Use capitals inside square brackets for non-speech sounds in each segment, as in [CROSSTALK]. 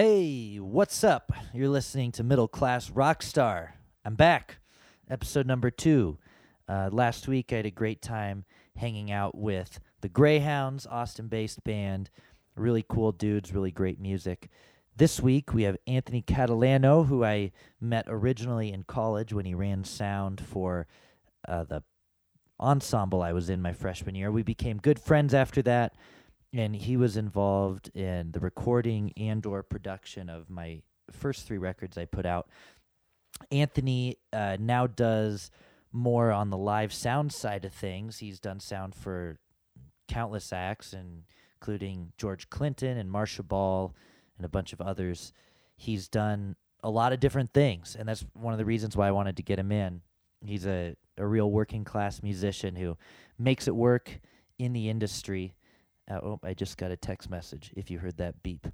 Hey, what's up? You're listening to Middle Class Rockstar. I'm back, episode number two. Uh, last week, I had a great time hanging out with the Greyhounds, Austin based band. Really cool dudes, really great music. This week, we have Anthony Catalano, who I met originally in college when he ran sound for uh, the ensemble I was in my freshman year. We became good friends after that and he was involved in the recording and or production of my first three records I put out. Anthony uh, now does more on the live sound side of things. He's done sound for countless acts, including George Clinton and Marcia Ball and a bunch of others. He's done a lot of different things, and that's one of the reasons why I wanted to get him in. He's a, a real working class musician who makes it work in the industry uh, oh, I just got a text message. If you heard that beep.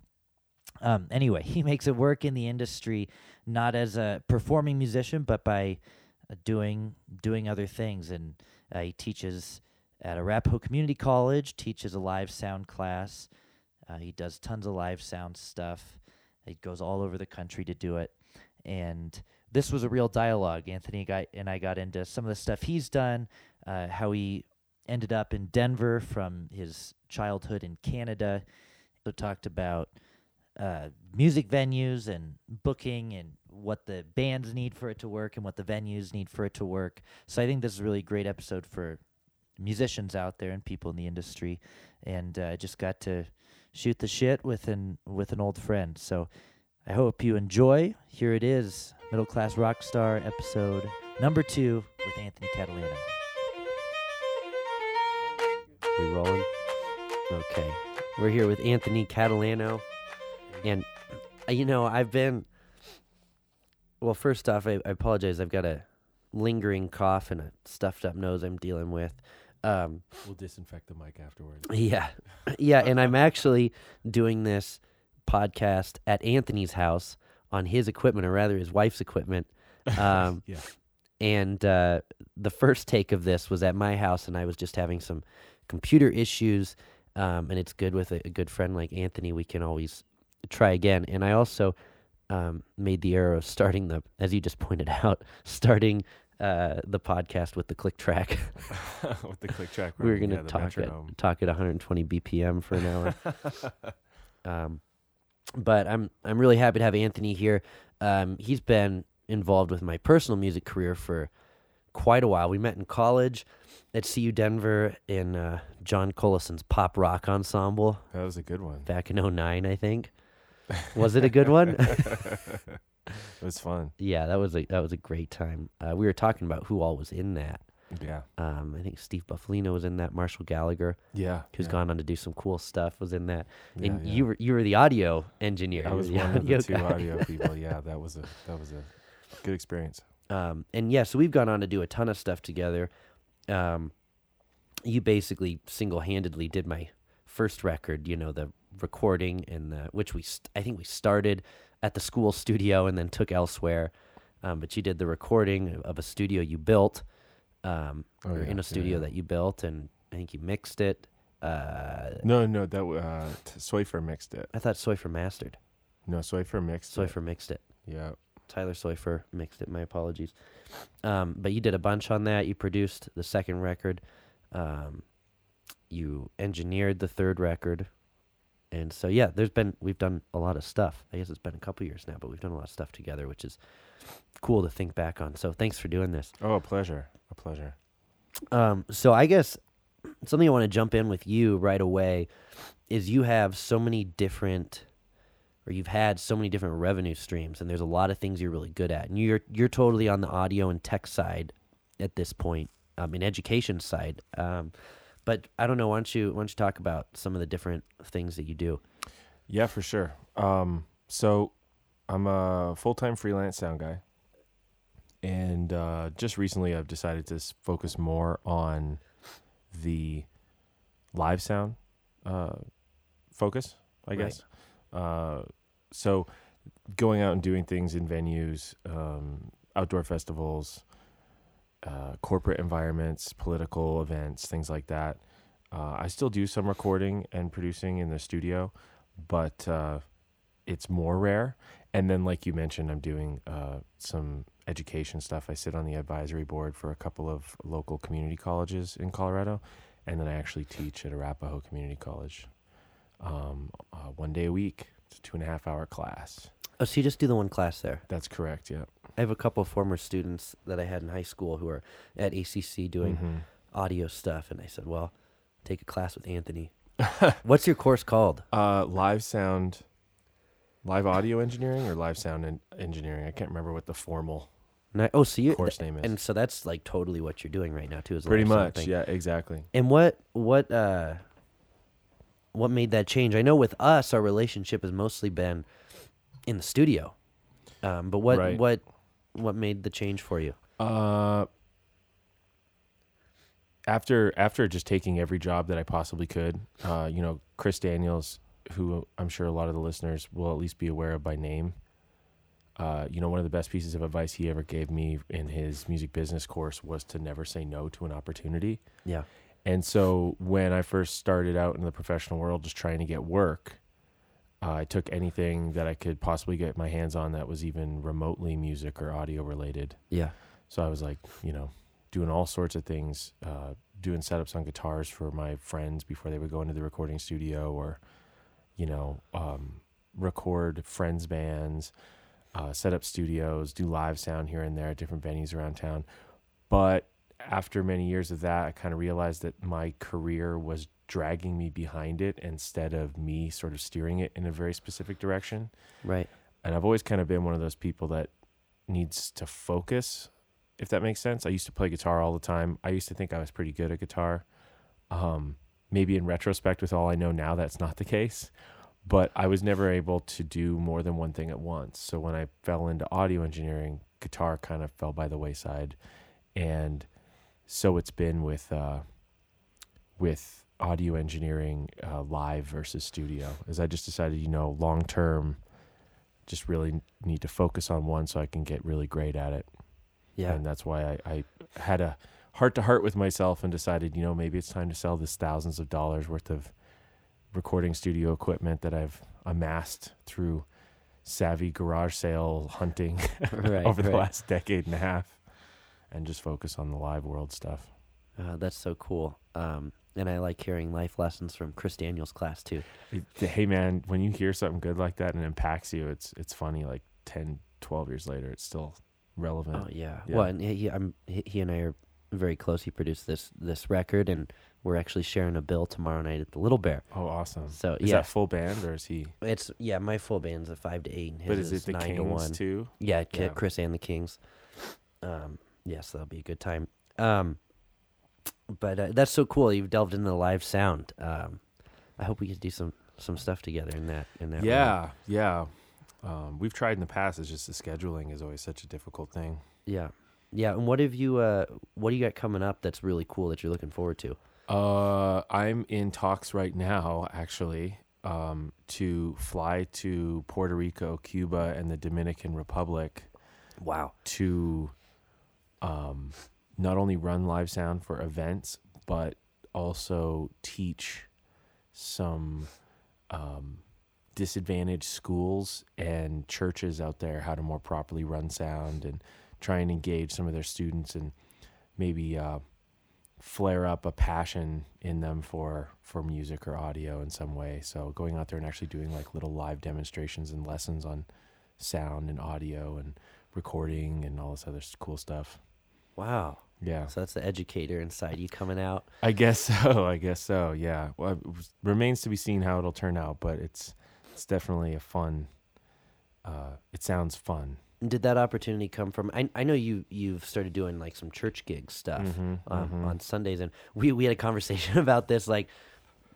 Um, anyway, [LAUGHS] he makes it work in the industry, not as a performing musician, but by uh, doing doing other things. And uh, he teaches at Arapahoe Community College, teaches a live sound class. Uh, he does tons of live sound stuff. He goes all over the country to do it. And this was a real dialogue. Anthony and I got into some of the stuff he's done, uh, how he ended up in Denver from his childhood in Canada. So talked about uh, music venues and booking and what the bands need for it to work and what the venues need for it to work. So I think this is a really great episode for musicians out there and people in the industry. And uh, I just got to shoot the shit with an with an old friend. So I hope you enjoy. Here it is, Middle Class Rock Star episode number two with Anthony Catalano. We rolling? Okay. We're here with Anthony Catalano. And, uh, you know, I've been. Well, first off, I, I apologize. I've got a lingering cough and a stuffed up nose I'm dealing with. Um, We'll disinfect the mic afterwards. [LAUGHS] yeah. Yeah. And I'm [LAUGHS] actually doing this podcast at Anthony's house on his equipment, or rather his wife's equipment. Um, [LAUGHS] Yeah. and uh, the first take of this was at my house, and I was just having some computer issues. Um, and it's good with a, a good friend like Anthony. We can always try again. And I also um, made the error of starting the, as you just pointed [LAUGHS] out, starting uh, the podcast with the click track. [LAUGHS] With the click track. we were going to yeah, talk at talk at 120 BPM for an hour. [LAUGHS] um, but I'm I'm really happy to have Anthony here. Um, he's been involved with my personal music career for quite a while. We met in college at CU Denver in uh, John Collison's pop rock ensemble that was a good one. back in 09, I think. Was it a good one? [LAUGHS] it was fun. yeah, that was a that was a great time. Uh, we were talking about who all was in that. Yeah. Um, I think Steve Buffalino was in that. Marshall Gallagher, Yeah. who's yeah. gone on to do some cool stuff, was in that. And yeah. you were you were the audio engineer. I was [LAUGHS] one of the two guy. audio people. [LAUGHS] Yeah, that was a that was a good experience. Um, and yeah, so we've gone on to do a ton of stuff together. Um, you basically single handedly did my first record. You know, the recording and the which we st- I think we started at the school studio and then took elsewhere. Um, but you did the recording of a studio you built, um, Oh, or yeah, in a studio yeah. that you built, and I think you mixed it. Uh, No, no, that uh, Soifer mixed it. I thought Soifer mastered. No, Soifer mixed it. Soifer mixed it. Yeah. Tyler Soifer mixed it. My apologies. Um, but you did a bunch on that. You produced the second record. Um, you engineered the third record. And so yeah, there's been we've done a lot of stuff. I guess it's been a couple years now, but we've done a lot of stuff together, which is cool to think back on. So thanks for doing this. Oh, a pleasure. A pleasure. Um, so I guess something I want to jump in with you right away is you have so many different or you've had so many different revenue streams and there's a lot of things you're really good at. And you're you're totally on the audio and tech side at this point, um, in education side. Um, but I don't know, why don't you why don't you talk about some of the different things that you do? Yeah, for sure. Um, so I'm a full time freelance sound guy. And uh, just recently, I've decided to focus more on the live sound uh, focus, I Right. guess. Uh, so going out and doing things in venues, um, outdoor festivals, uh, corporate environments, political events, things like that. Uh, I still do some recording and producing in the studio, but uh, it's more rare. And then, like you mentioned, I'm doing uh, some education stuff. I sit on the advisory board for a couple of local community colleges in Colorado, and then I actually teach at Arapahoe Community College um, uh, one day a week. It's a two and a half hour class. Oh, so you just do the one class there? That's correct. Yeah. I have a couple of former students that I had in high school who are at ACC doing Mhm. audio stuff, and I said, "Well, take a class with Anthony." [LAUGHS] What's your course called? Uh, live sound, live audio engineering, or live sound en- engineering. I can't remember what the formal Ni- oh, so you course name is. and so that's like totally what you're doing right now too. Is Pretty much. Yeah. Exactly. And what what uh what made that change? I know with us, our relationship has mostly been in the studio. Um, but what Right. what what made the change for you? Uh, after after just taking every job that I possibly could, uh, you know, Chris Daniels, who I'm sure a lot of the listeners will at least be aware of by name. Uh, you know, one of the best pieces of advice he ever gave me in his music business course was to never say no to an opportunity. Yeah. And so when I first started out in the professional world, just trying to get work, uh, I took anything that I could possibly get my hands on that was even remotely music or audio related. Yeah. So I was like, you know, doing all sorts of things, uh, doing setups on guitars for my friends before they would go into the recording studio or, you know, um, record friends' bands, uh, set up studios, do live sound here and there at different venues around town. But after many years of that, I kind of realized that my career was dragging me behind it instead of me sort of steering it in a very specific direction Right. and I've always kind of been one of those people that needs to focus, if that makes sense. I used to play guitar all the time. I used to think I was pretty good at guitar. Um, maybe in retrospect, with all I know now, that's not the case. But I was never able to do more than one thing at once. So when I fell into audio engineering, guitar kind of fell by the wayside, and so it's been with uh, with audio engineering, uh, live versus studio. As I just decided, you know, long term just really need to focus on one so I can get really great at it. Yeah. And that's why I, I had a heart to heart with myself and decided, you know, maybe it's time to sell this thousands of dollars worth of recording studio equipment that I've amassed through savvy garage sale hunting [LAUGHS] Right, [LAUGHS] over the right. last decade and a half and just focus on the live world stuff. Uh, that's so cool. Um, and I like hearing life lessons from Chris Daniels' class too. Hey man, when you hear something good like that and it impacts you, it's it's funny like 10, 12 years later, it's still relevant. Oh yeah. Yeah. Well, and he, he, I'm, he, and I are very close. He produced this this record, and we're actually sharing a bill tomorrow night at the Little Bear. Oh, awesome. So Is yeah, that full band or is he? it's yeah. My full band's a five to eight, and his But is it the nine Kings to one. too? Yeah, Yeah. Chris and the Kings. Um, yes, that'll be a good time. Um, but uh, that's so cool. You've delved into the live sound. Um, I hope we could do some some stuff together in that in that. Yeah, yeah. Um, we've tried in the past. It's just the scheduling is always such a difficult thing. yeah, yeah. And what have you? Uh, what do you got coming up that's really cool that you're looking forward to? Uh, I'm in talks right now, actually, um, to fly to Puerto Rico, Cuba, and the Dominican Republic Wow. to um, not only run live sound for events, but also teach some um, disadvantaged schools and churches out there how to more properly run sound and try and engage some of their students and maybe uh, flare up a passion in them for for music or audio in some way. So going out there and actually doing like little live demonstrations and lessons on sound and audio and recording and all this other cool stuff. Wow. Yeah. So that's the educator inside you coming out. I guess [LAUGHS] so. I guess so. Yeah. Well, it remains to be seen how it'll turn out, but it's it's definitely a fun. Uh, it sounds fun. Did that opportunity come from? I I know you you've started doing like some church gig stuff Mhm, um, mhm. on Sundays, and we we had a conversation [LAUGHS] about this. Like,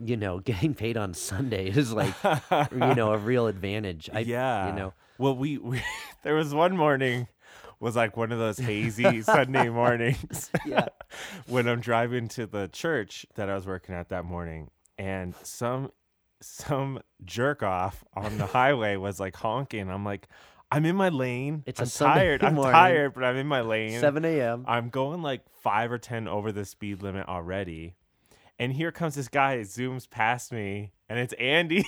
you know, [LAUGHS] getting paid on Sunday is like you know a real advantage. I, yeah. you know. Well, we, we there was one morning was like one of those hazy [LAUGHS] Sunday mornings. [LAUGHS] Yeah. [LAUGHS] when I'm driving to the church that I was working at that morning, and some some jerk off on the highway was like honking. I'm like, I'm in my lane. It's a I'm Sunday tired. I'm tired, but I'm in my lane. Seven a.m. I'm going like five or ten over the speed limit already, and here comes this guy. that Zooms past me, and it's Andy.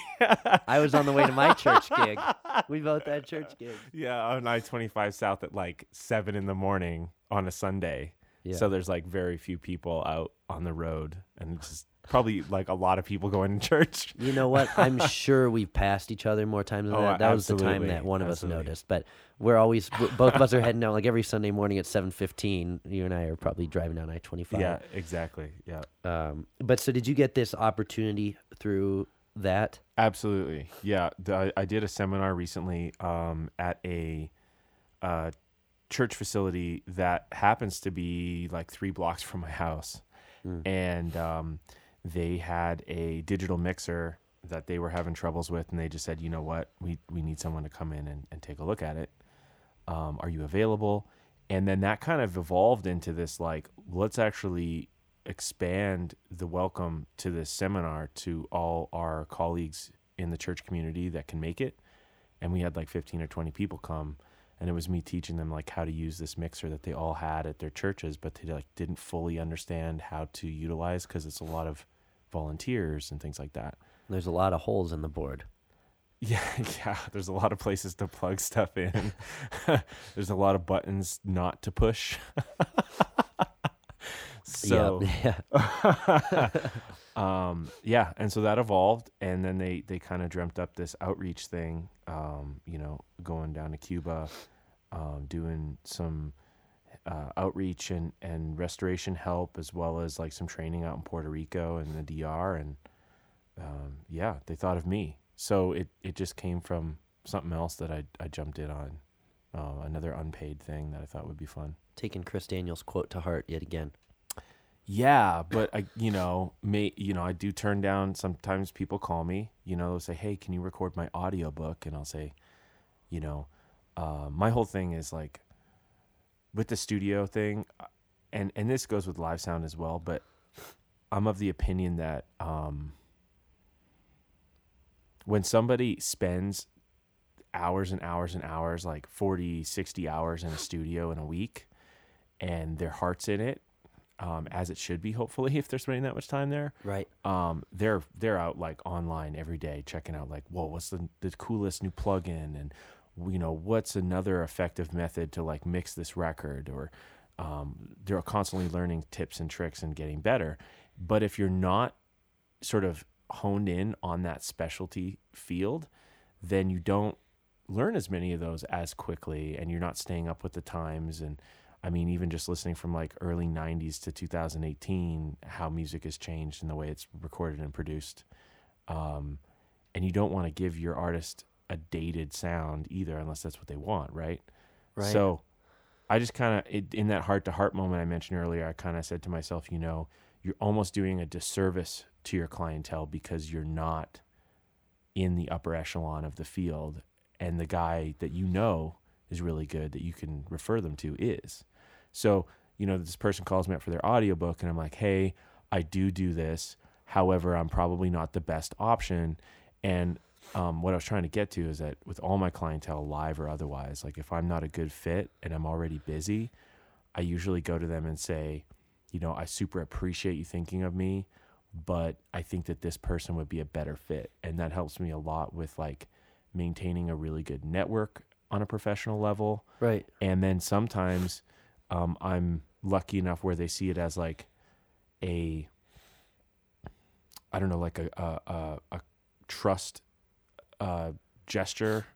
I was on the way to my church gig. We both had church [LAUGHS] gigs. yeah, on I twenty five south at like seven in the morning on a Sunday. Yeah. So there's like very few people out on the road, and just probably like a lot of people going to church. You know what? I'm [LAUGHS] sure we've passed each other more times than Oh, that. That was the time that one of absolutely. us noticed. But we're always both of us are heading out like every Sunday morning at 7:15. You and I are probably driving down I-25. Yeah, exactly. Yeah, Um, but so did you get this opportunity through that? absolutely. Yeah, the, I, did a seminar recently um, at a uh, church facility that happens to be like three blocks from my house, Mm. and um, they had a digital mixer that they were having troubles with, and they just said, you know what, we we need someone to come in and, and take a look at it. Um, are you available? And then that kind of evolved into this like, let's actually expand the welcome to this seminar to all our colleagues in the church community that can make it. And we had like 15 or 20 people come and it was me teaching them like how to use this mixer that they all had at their churches but they like didn't fully understand how to utilize cuz it's a lot of volunteers and things like that. There's a lot of holes in the board. Yeah, [LAUGHS] yeah. There's a lot of places to plug stuff in. [LAUGHS] there's a lot of buttons not to push. [LAUGHS] so yeah, um yeah and so that evolved and then they they kind of dreamt up this outreach thing um you know going down to cuba um doing some uh, outreach and and restoration help as well as like some training out in puerto rico and the dr and um yeah they thought of me so it it just came from something else that i i jumped in on uh, another unpaid thing that i thought would be fun taking Chris Daniels' quote to heart yet again. Yeah, but I, you know, may you know, I do turn down. Sometimes people call me. You know, say, "Hey, can you record my audiobook?" And I'll say, you know, uh, my whole thing is like with the studio thing, uh, and and this goes with live sound as well. But I'm of the opinion that um, when somebody spends hours and hours and hours, like 40, 60 hours in a studio in a week, and their heart's in it, um, as it should be, hopefully, [LAUGHS] if they're spending that much time there. Right. Um, they're they're out like online every day, checking out like, whoa, what's the the coolest new plugin, and you know, what's another effective method to like mix this record, or um, they're constantly learning tips and tricks and getting better. But if you're not sort of honed in on that specialty field, then you don't learn as many of those as quickly, and you're not staying up with the times and I mean, even just listening from like early 90s to 2018, how music has changed and the way it's recorded and produced. Um, and you don't want to give your artist a dated sound either, unless that's what they want, right? Right. So I just kind of, in that heart to heart moment I mentioned earlier, I kind of said to myself, you know, you're almost doing a disservice to your clientele because you're not in the upper echelon of the field. And the guy that you know is really good that you can refer them to is. So, you know, this person calls me up for their audiobook and I'm like, hey, I do do this. However, I'm probably not the best option. And um, what I was trying to get to is that with all my clientele, live or otherwise, like if I'm not a good fit and I'm already busy, I usually go to them and say, you know, I super appreciate you thinking of me, but I think that this person would be a better fit. And that helps me a lot with like maintaining a really good network on a professional level. Right. And then sometimes um, I'm lucky enough where they see it as like a, I don't know, like a a, a, a trust uh, gesture.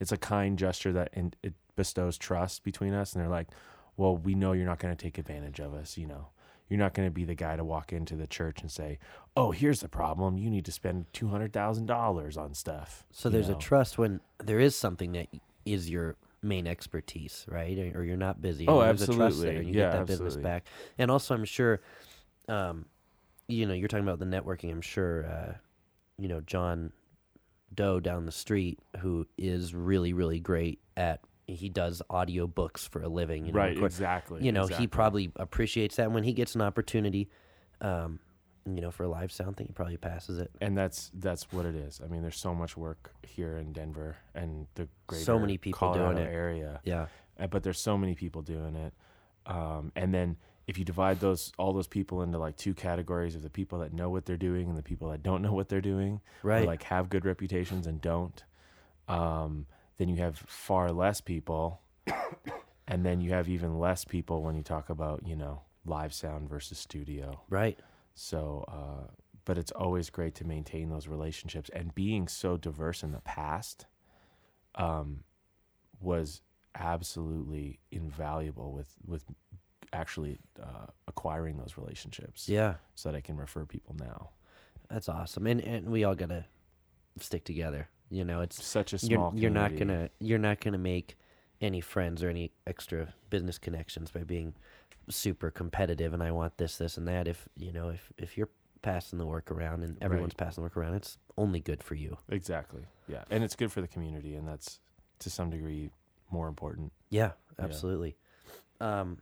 It's a kind gesture that in, it bestows trust between us, and they're like, "Well, we know you're not going to take advantage of us. You know, you're not going to be the guy to walk into the church and say, "Oh, here's the problem. You need to spend two hundred thousand dollars on stuff." So there's know? a trust when there is something that is your main expertise, right? Or- Or you're not busy. Oh, and there's a trust absolutely. there, and you Yeah, get that business absolutely. back. And also, I'm sure, um, you know, you're talking about the networking. I'm sure, uh, you know, John Doe down the street, who is really, really great at. He does audio books for a living. You know, right, record- exactly. you know, exactly. he probably appreciates that. When he gets an opportunity, um, you know, for a live sound thing, he probably passes it. and that's that's what it is. I mean, there's so much work here in Denver and the greater So many people doing Colorado it. area, Yeah. Uh, but there's so many people doing it. Um, and then if you divide those all those people into like two categories of the people that know what they're doing and the people that don't know what they're doing, or Right. like have good reputations and don't, um, then you have far less people, [COUGHS] and then you have even less people when you talk about you know live sound versus studio. right. So, uh, but it's always great to maintain those relationships and being so diverse in the past, um, was absolutely invaluable with with actually uh, acquiring those relationships. Yeah. So that I can refer people now. That's awesome. And and we all gotta stick together. You know, it's Such a you're you're not gonna you're not gonna make any friends or any extra business connections by being super competitive and I want this, this and that. If you know, if if you're passing the work around and everyone's passing the work around, it's only good for you. exactly. Yeah, and it's good for the community, and that's to some degree more important. Yeah, Yeah. absolutely. Um,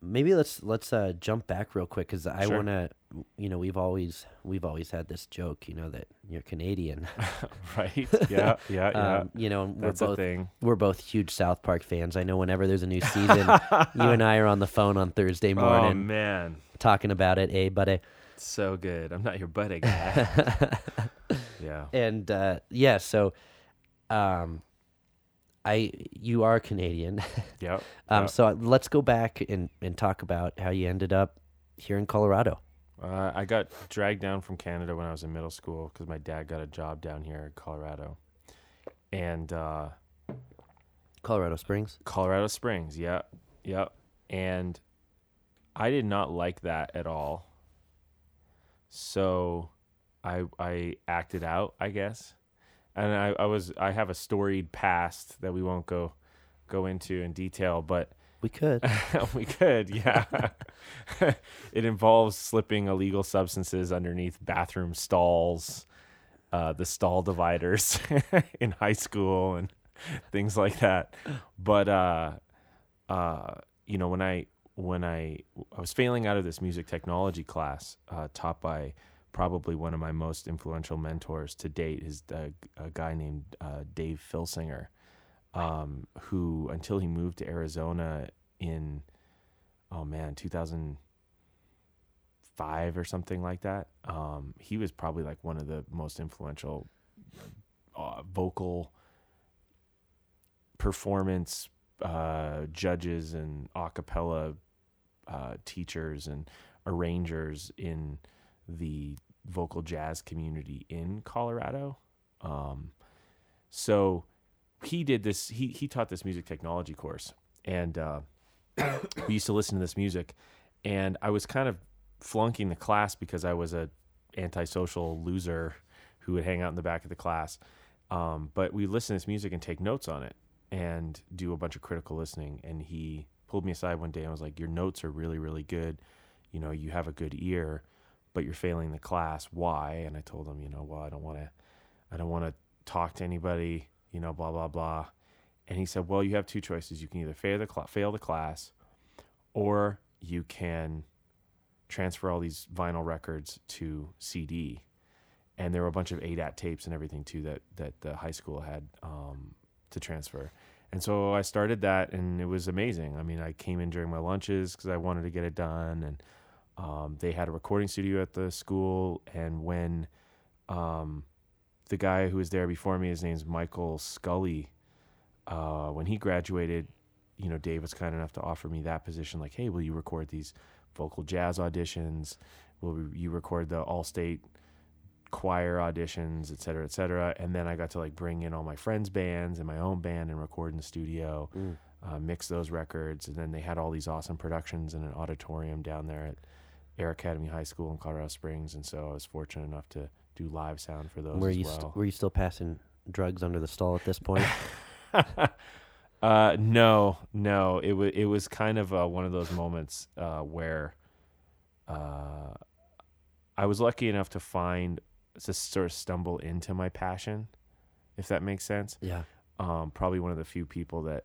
maybe let's let's uh, jump back real quick because I Sure. want to. You know, we've always we've always had this joke. You know that you're Canadian. [LAUGHS] [LAUGHS] right? Yeah, yeah, yeah. um, you know, we're that's a both thing. we're both huge South Park fans. I know whenever there's a new season, you and I are on the phone on Thursday [LAUGHS] Oh morning man, talking about it, eh, buddy? so good. I'm not your buddy guy. yeah. and uh, yeah, so um, I you are Canadian. [LAUGHS] Yep. um, yep. So let's go back and and talk about how you ended up here in Colorado. Uh, I got dragged down from Canada when I was in middle school because my dad got a job down here in Colorado, and uh, Colorado Springs. Colorado Springs. Yeah, yep. And I did not like that at all. So, I I acted out, I guess, and I, I was I have a storied past that we won't go go into in detail, but We could. [LAUGHS] we could, yeah. [LAUGHS] it involves slipping illegal substances underneath bathroom stalls, uh, the stall dividers [LAUGHS] in high school, and things like that. But uh, uh, you know, when I when I I was failing out of this music technology class uh, taught by probably one of my most influential mentors to date is a, a guy named uh, Dave Filsinger um, who until he moved to Arizona in oh man 2005 or something like that um, he was probably like one of the most influential uh, vocal performance uh, judges and a cappella uh, teachers and arrangers in the vocal jazz community in Colorado. Um, so he did this he he taught this music technology course and uh, [COUGHS] we used to listen to this music and i was kind of flunking the class because i was a antisocial loser who would hang out in the back of the class. Um, but we listen to this music and take notes on it and do a bunch of critical listening. And he pulled me aside one day and was like your notes are really really good. You know you have a good ear but you're failing the class why and i told him you know well i don't want to i don't want to talk to anybody you know blah blah blah and he said well you have two choices you can either fail the cl- fail the class or you can transfer all these vinyl records to cd and there were a bunch of ADAT tapes and everything too that that the high school had um, to transfer. And so I started that, and it was amazing. I mean, I came in during my lunches because I wanted to get it done, and um, they had a recording studio at the school. And when um, the guy who was there before me, his name's Michael Scully, uh, when he graduated, you know, Dave was kind enough to offer me that position. Like, hey, will you record these vocal jazz auditions? Will you record the all-state choir auditions, et cetera, et cetera. And then I got to like bring in all my friends' bands and my own band and record in the studio, Mm. uh, mix those records. And then they had all these awesome productions in an auditorium down there at Air Academy High School in Colorado Springs. And so I was fortunate enough to do live sound for those Were as you well. st- were you still passing drugs under the stall at this point? [LAUGHS] uh, no, no. It was it was kind of uh, one of those moments uh, where uh, I was lucky enough to find to sort of stumble into my passion, if that makes sense. yeah. Um, probably one of the few people that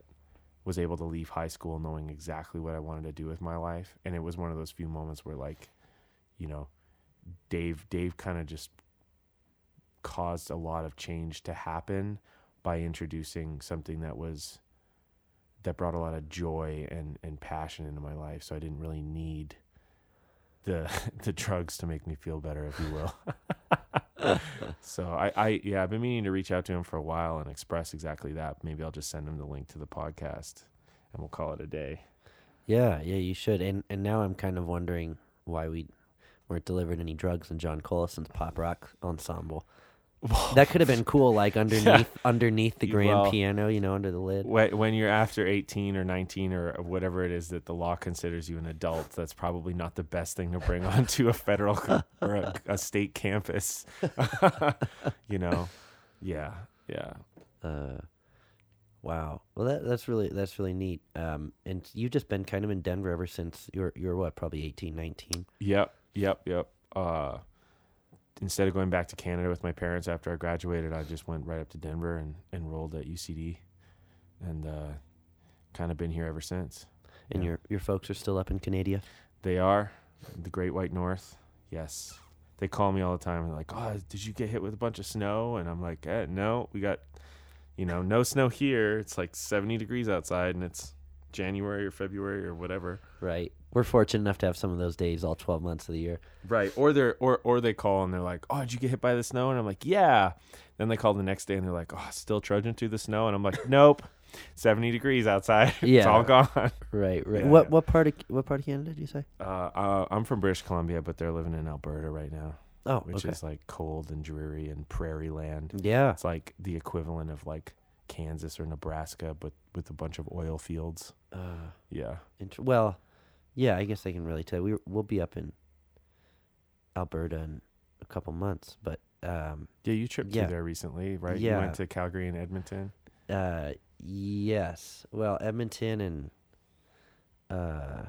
was able to leave high school knowing exactly what I wanted to do with my life, and it was one of those few moments where, like, you know, Dave Dave kind of just caused a lot of change to happen by introducing something that was that brought a lot of joy and and passion into my life. So I didn't really need the [LAUGHS] the drugs to make me feel better, if you will. [LAUGHS] so I, I yeah, I've been meaning to reach out to him for a while and express exactly that. Maybe I'll just send him the link to the podcast and we'll call it a day. Yeah, yeah, you should. And and now I'm kind of wondering why we weren't delivered any drugs in John Collison's pop rock ensemble. That could have been cool, like [LAUGHS] underneath underneath the grand Well- piano, you know, under the lid. When when you're after 18 or 19 or whatever it is that the law considers you an adult, that's probably not the best thing to bring [LAUGHS] onto a federal or a, [LAUGHS] a state campus. you know, yeah, yeah. Uh, wow. Well, that that's really that's really neat. Um, and you've just been kind of in Denver ever since you're you're what probably 18, 19. Yep, yep, yep. Uh, instead of going back to Canada with my parents after I graduated, I just went right up to Denver and enrolled at UCD, and uh, kind of been here ever since. And Yeah. your your folks are still up in Canada. They are the Great White North. Yes, they call me all the time. And they're like, "Oh, did you get hit with a bunch of snow?" And I'm like, eh, "No, we got, you know, no snow here. It's like 70 degrees outside, and it's January or February or whatever." Right. We're fortunate enough to have some of those days all 12 months of the year. Right. Or they're or or they call and they're like, "Oh, did you get hit by the snow?" And I'm like, "Yeah." Then they call the next day and they're like, "Oh, still trudging through the snow." And I'm like, [LAUGHS] "Nope, 70 degrees outside. [LAUGHS] it's Yeah. all gone." Right, right. Yeah, what yeah. what part of what part of Canada did you say? Uh, uh, I'm from British Columbia, but they're living in Alberta right now, Oh, which okay. is like cold and dreary and prairie land. yeah. It's like the equivalent of like Kansas or Nebraska, but with a bunch of oil fields. Uh, Yeah. int- well, yeah, I guess I can really tell. We we'll be up in Alberta in a couple months, but um, Yeah, you tripped Yeah. through there recently, right? Yeah. You went to Calgary and Edmonton. uh, yes. Well, Edmonton and uh,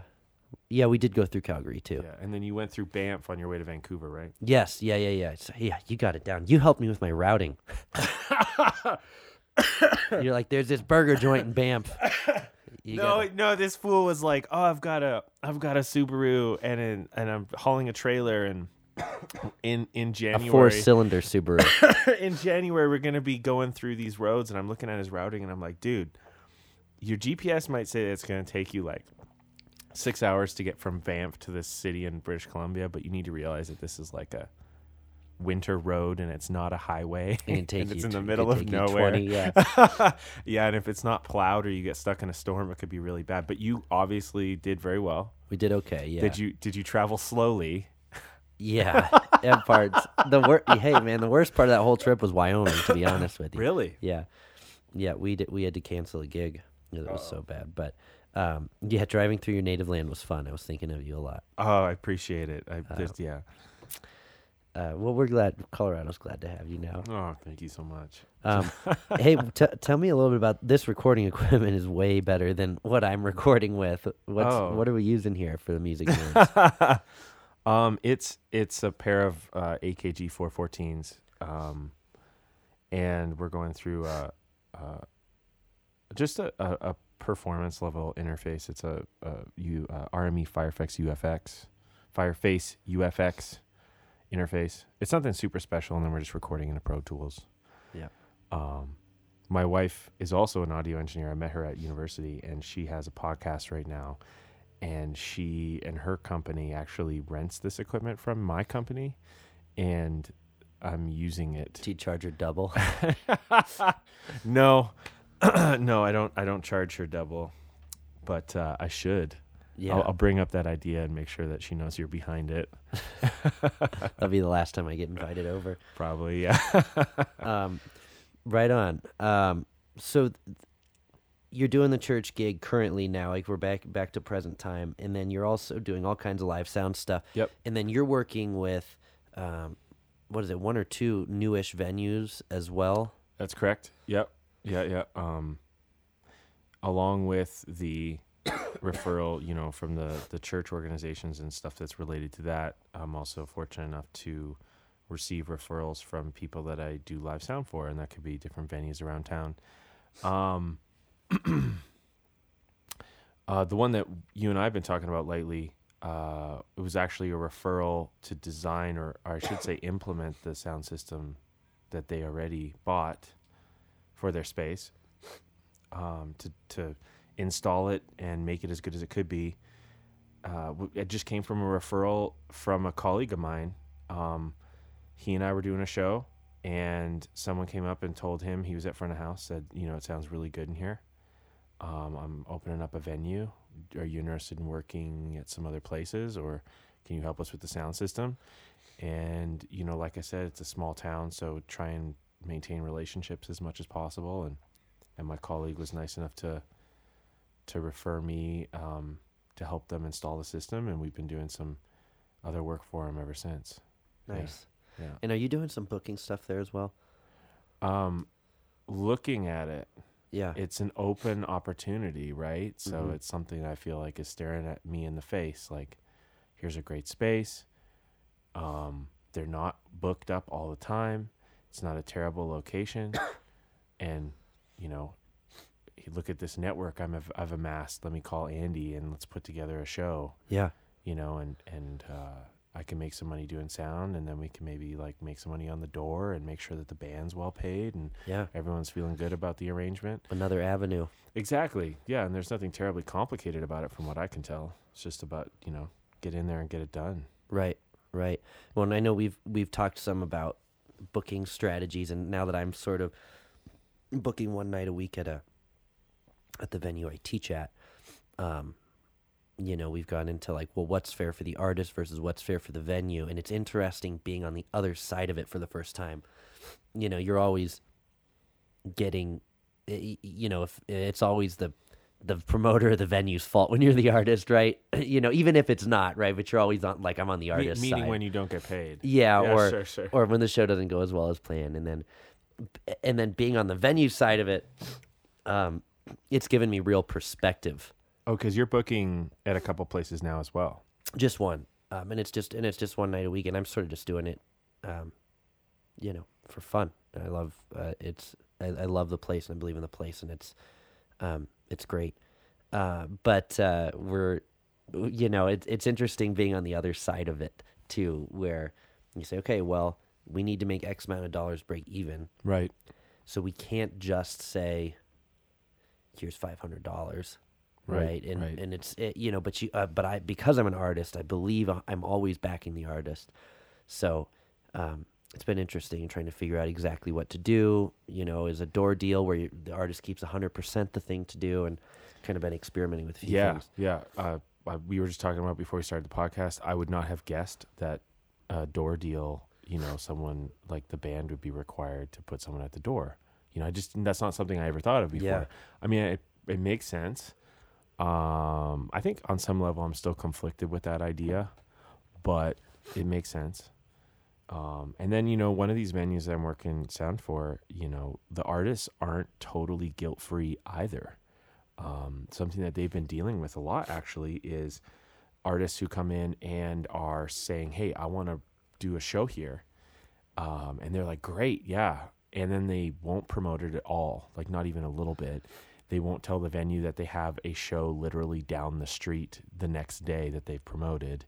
yeah, we did go through Calgary too. Yeah, and then you went through Banff on your way to Vancouver, right? Yes, yeah, yeah, yeah. So, yeah, you got it down. You helped me with my routing. [LAUGHS] You're like, there's this burger joint in Banff. [LAUGHS] You no, gotta- no, this fool was like, "Oh, I've got a, I've got a Subaru, and an, and I'm hauling a trailer, and [COUGHS] in in January, a January, four-cylinder Subaru. [COUGHS] in January, we're gonna be going through these roads, and I'm looking at his routing, and I'm like, dude, your GPS might say it's gonna take you like six hours to get from Banff to this city in British Columbia, but you need to realize that this is like a winter road, and it's not a highway, [LAUGHS] And take and it's in the tw- middle of it'd take you nowhere. 20, yeah. [LAUGHS] yeah, and if it's not plowed or you get stuck in a storm, it could be really bad. But you obviously did very well. We did okay. Yeah. Did you did you travel slowly? Yeah. [LAUGHS] that part's the wor- Hey, man, the worst part of that whole trip was Wyoming. To be honest with you. Really? Yeah. Yeah. We did. We had to cancel a gig. It was so bad, but um, yeah, driving through your native land was fun. I was thinking of you a lot. Oh, I appreciate it. I Uh, just yeah. Uh, well, we're glad. Colorado's glad to have you now. Oh, thank you so much. Um, [LAUGHS] hey, t- tell me a little bit about this recording [LAUGHS] equipment. Is way better than what I'm recording with. What's Oh. what are we using here for the music? [LAUGHS] um, it's it's a pair of uh, AKG 414s, um, and we're going through uh, uh, just a, a, a performance level interface. It's a, a U, uh, RME Fireface UFX, Fireface UFX interface. It's something super special, and then we're just recording in a Pro Tools. Yeah. Um, my wife is also an audio engineer. I met her at university, and she has a podcast right now. And she and her company actually rents this equipment from my company, and I'm using it. T charger double. [LAUGHS] no, [CLEARS THROAT] no, I don't. I don't charge her double, but uh, I should. Yeah, I'll, I'll bring up that idea and make sure that she knows you're behind it. [LAUGHS] that'll be the last time I get invited over. Probably, yeah. [LAUGHS] Um, right on. Um, so th- you're doing the church gig currently now, like we're back back to present time, and then you're also doing all kinds of live sound stuff. Yep. And then you're working with, um, what is it, one or two newish venues as well. That's correct. Yep. Yeah, yeah. Um, along with the referral, you know, from the the church organizations and stuff that's related to that, I'm also fortunate enough to receive referrals from people that I do live sound for, and that could be different venues around town. Um, [CLEARS THROAT] uh, the one that you and I have been talking about lately, uh, it was actually a referral to design, or, or I should say, implement the sound system that they already bought for their space um, to to install it and make it as good as it could be. Uh, it just came from a referral from a colleague of mine. Um, he and I were doing a show, and someone came up and told him he was at front of house. Said, you know, it sounds really good in here. Um, I'm opening up a venue. Are you interested in working at some other places, or can you help us with the sound system? And you know, like I said, it's a small town, so try and maintain relationships as much as possible. And and my colleague was nice enough to to refer me um, to help them install the system, and we've been doing some other work for them ever since. Nice. Yeah. And are you doing some booking stuff there as well? Um, looking at it, Yeah. it's an open opportunity, right? So Mhm. it's something I feel like is staring at me in the face. Like, here's a great space. Um, they're not booked up all the time. It's not a terrible location, [COUGHS] and you know, look at this network I'm I've, I've amassed. Let me call Andy and let's put together a show. yeah. You know, and and uh, I can make some money doing sound, and then we can maybe like make some money on the door and make sure that the band's well paid and Yeah. everyone's feeling good about the arrangement. Another avenue. Exactly. Yeah, and there's nothing terribly complicated about it from what I can tell. It's just about, you know, get in there and get it done. Right, right. Well, and I know we've we've talked some about booking strategies, and now that I'm sort of booking one night a week at a at the venue I teach at, um, you know, we've gone into like, well, what's fair for the artist versus what's fair for the venue, and it's interesting being on the other side of it for the first time. You know, you're always getting, y- you know, if it's always the the promoter of the venue's fault when you're the artist, right? [LAUGHS] you know, even if it's not, right? But you're always on like I'm on the Me- artist meaning side. when you don't get paid. yeah, Yeah, or sure, sure. or when the show doesn't go as well as planned, and then and then being on the venue side of it, um, it's given me real perspective. Oh, because you're booking at a couple places now as well. Just one, um, and it's just and it's just one night a week, and I'm sort of just doing it, um, you know, for fun. I love uh, it's I, I love the place and I believe in the place, and it's um, it's great. Uh, but uh, we're you know it's it's interesting being on the other side of it too, where you say, okay, well, we need to make X amount of dollars break even, Right. so we can't just say, here's five hundred dollars Right, right, and right. and it's it, you know but you uh, but i because i'm an artist i believe i'm always backing the artist so um it's been interesting trying to figure out exactly what to do you know is a door deal where you, the artist keeps 100% the thing to do and kind of been experimenting with a few Yeah. things Yeah. Uh, we were just talking about before we started the podcast. I would not have guessed that a door deal, you know, someone like the band would be required to put someone at the door. You know, I just, that's not something I ever thought of before. Yeah. I mean, it, it makes sense. Um, I think on some level I'm still conflicted with that idea, but it makes sense. Um, and then, you know, one of these venues that I'm working sound for, you know, the artists aren't totally guilt free either. Um, something that they've been dealing with a lot actually is artists who come in and are saying, Hey, I want to do a show here. Um, and they're like, Great, yeah. And then they won't promote it at all, like not even a little bit. They won't tell the venue that they have a show literally down the street the next day that they've promoted.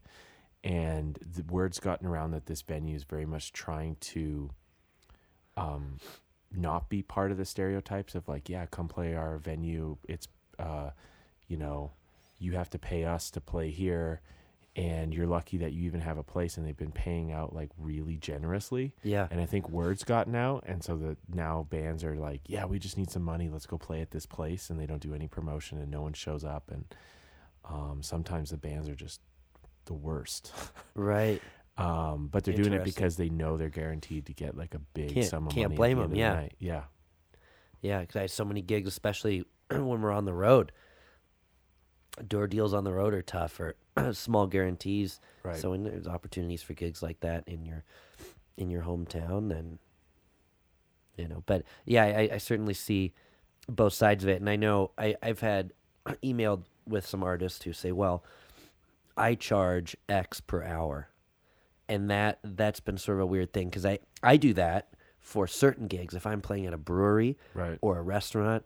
And the word's gotten around that this venue is very much trying to um not be part of the stereotypes of like yeah come play our venue. It's uh you know you have to pay us to play here and you're lucky that you even have a place and they've been paying out like really generously yeah and I think word's gotten out, and so the now bands are like, yeah, we just need some money. Let's go play at this place, and they don't do any promotion, and no one shows up, and um, sometimes the bands are just the worst. [LAUGHS] right um, but they're doing it because they know they're guaranteed to get like a big Can't- sum of can't money. blame the 'em, end of the yeah. yeah, Yeah, because I had so many gigs, especially [CLEARS THROAT] when we're on the road. Door deals on the road are tough, or [CLEARS THROAT] small guarantees. right. So when there's opportunities for gigs like that in your in your hometown, then you know. But yeah, I, I certainly see both sides of it, and I know I, I've had [CLEARS THROAT] emailed with some artists who say, "Well, I charge X per hour," and that that's been sort of a weird thing because I I do that for certain gigs if I'm playing at a brewery right. or a restaurant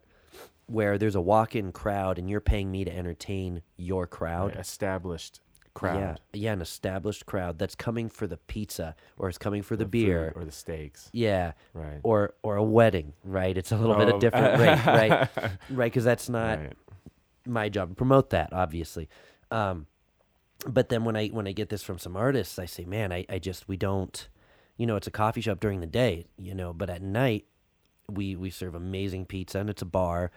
where there's a walk-in crowd and you're paying me to entertain your crowd. Right, Established crowd. Yeah, yeah, an established crowd that's coming for the pizza or it's coming for the, food beer. or the steaks. yeah, Right. or or a wedding, right? It's a little bit Oh, of different rate, [LAUGHS] right? Right, because that's not right. my job to promote that, obviously. Um, but then when I when I get this from some artists, I say, man, I, I just we don't, you know, it's a coffee shop during the day, you know, but at night we we serve amazing pizza and it's a bar,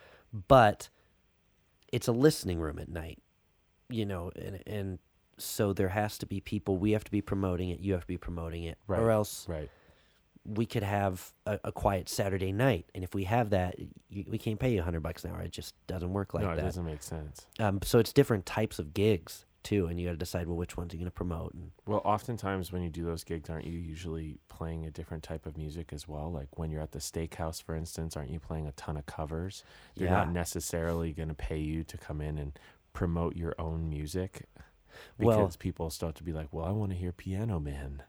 but it's a listening room at night, you know, and and so there has to be people. We have to be promoting it. You have to be promoting it, Right. or else Right. we could have a, a quiet Saturday night. And if we have that, you, we can't pay you a hundred bucks an hour. It just doesn't work like no, it that. doesn't make sense. Um, so it's different types of gigs too, and you got to decide well which ones you're going to promote. And Well, oftentimes when you do those gigs, aren't you usually playing a different type of music as well? Like when you're at the steakhouse, for instance, aren't you playing a ton of covers? They're not necessarily going to pay you to come in and promote your own music because Well- people start to be like, "Well, I want to hear Piano Man."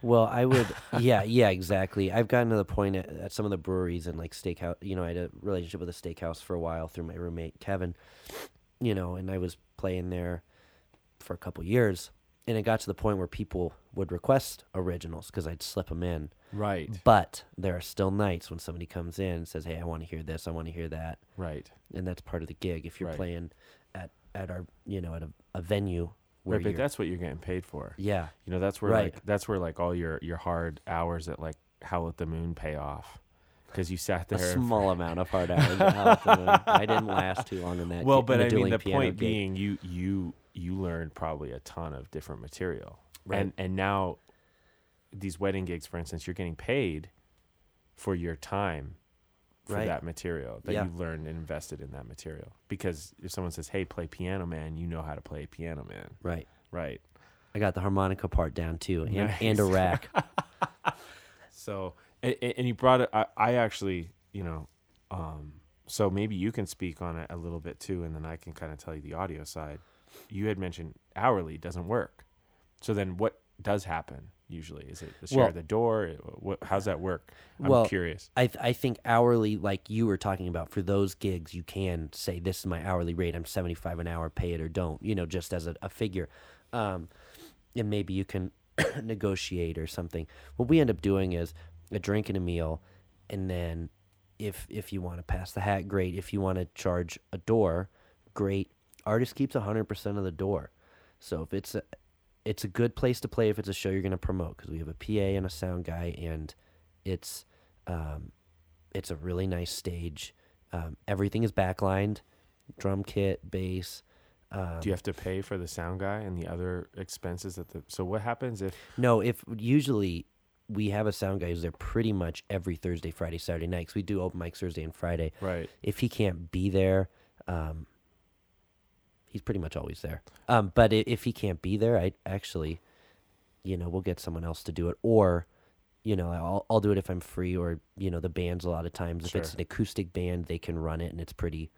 well, I would, [LAUGHS] yeah, yeah, exactly. I've gotten to the point at, at some of the breweries and like steakhouse. You know, I had a relationship with a steakhouse for a while through my roommate Kevin. You know, and I was playing there for a couple years, and it got to the point where people would request originals because I'd slip them in. Right. But there are still nights when somebody comes in and says, "Hey, I want to hear this. I want to hear that." Right. and that's part of the gig. If you're Right. playing at at our you know at a, a venue where Right, but that's what you're getting paid for. yeah You know, that's where Right. like that's where like all your your hard hours at like Howl at the Moon pay off because you sat a there. small amount of hard hours. at Howl at the Moon. I didn't [LAUGHS] last too long in that. well, but I mean, the point gig. being, you you you learned probably a ton of different material, Right. and and now these wedding gigs, for instance, you're getting paid for your time for Right. that material that Yeah. you've learned and invested in that material. Because if someone says, "Hey, play Piano Man," you know how to play Piano Man, right. right? I got the harmonica part down too, and, [LAUGHS] Nice. and a rack. [LAUGHS] So, and, and you brought it. I, I actually, you know, um, so maybe you can speak on it a little bit too, and then I can kind of tell you the audio side. You had mentioned hourly doesn't work. So then, what does happen usually? Is it the share Well- of the door? What, how's that work? I'm Well, curious. I th- I think hourly, like you were talking about, for those gigs, you can say this is my hourly rate. I'm seventy five an hour. Pay it or don't. You know, just as a, a figure, um, and maybe you can [CLEARS THROAT] negotiate or something. What we end up doing is a drink and a meal, and then if if you want to pass the hat, great. If you want to charge a door, great. Artist keeps hundred percent of the door, so if it's a it's a good place to play if it's a show you're going to promote because we have a PA and a sound guy and it's um, it's a really nice stage. Um, everything is backlined, drum kit, bass. Um, Do you have to pay for the sound guy and the other expenses that the? So what happens if? no, if usually we have a sound guy who's there pretty much every Thursday, Friday, Saturday night because we do open mics Thursday and Friday. Right. If he can't be there, um, he's pretty much always there. Um, but if he can't be there, I actually, you know, we'll get someone else to do it, or, you know, I'll I'll do it if I'm free, or you know, the bands a lot of times if it's an acoustic band, they can run it and it's pretty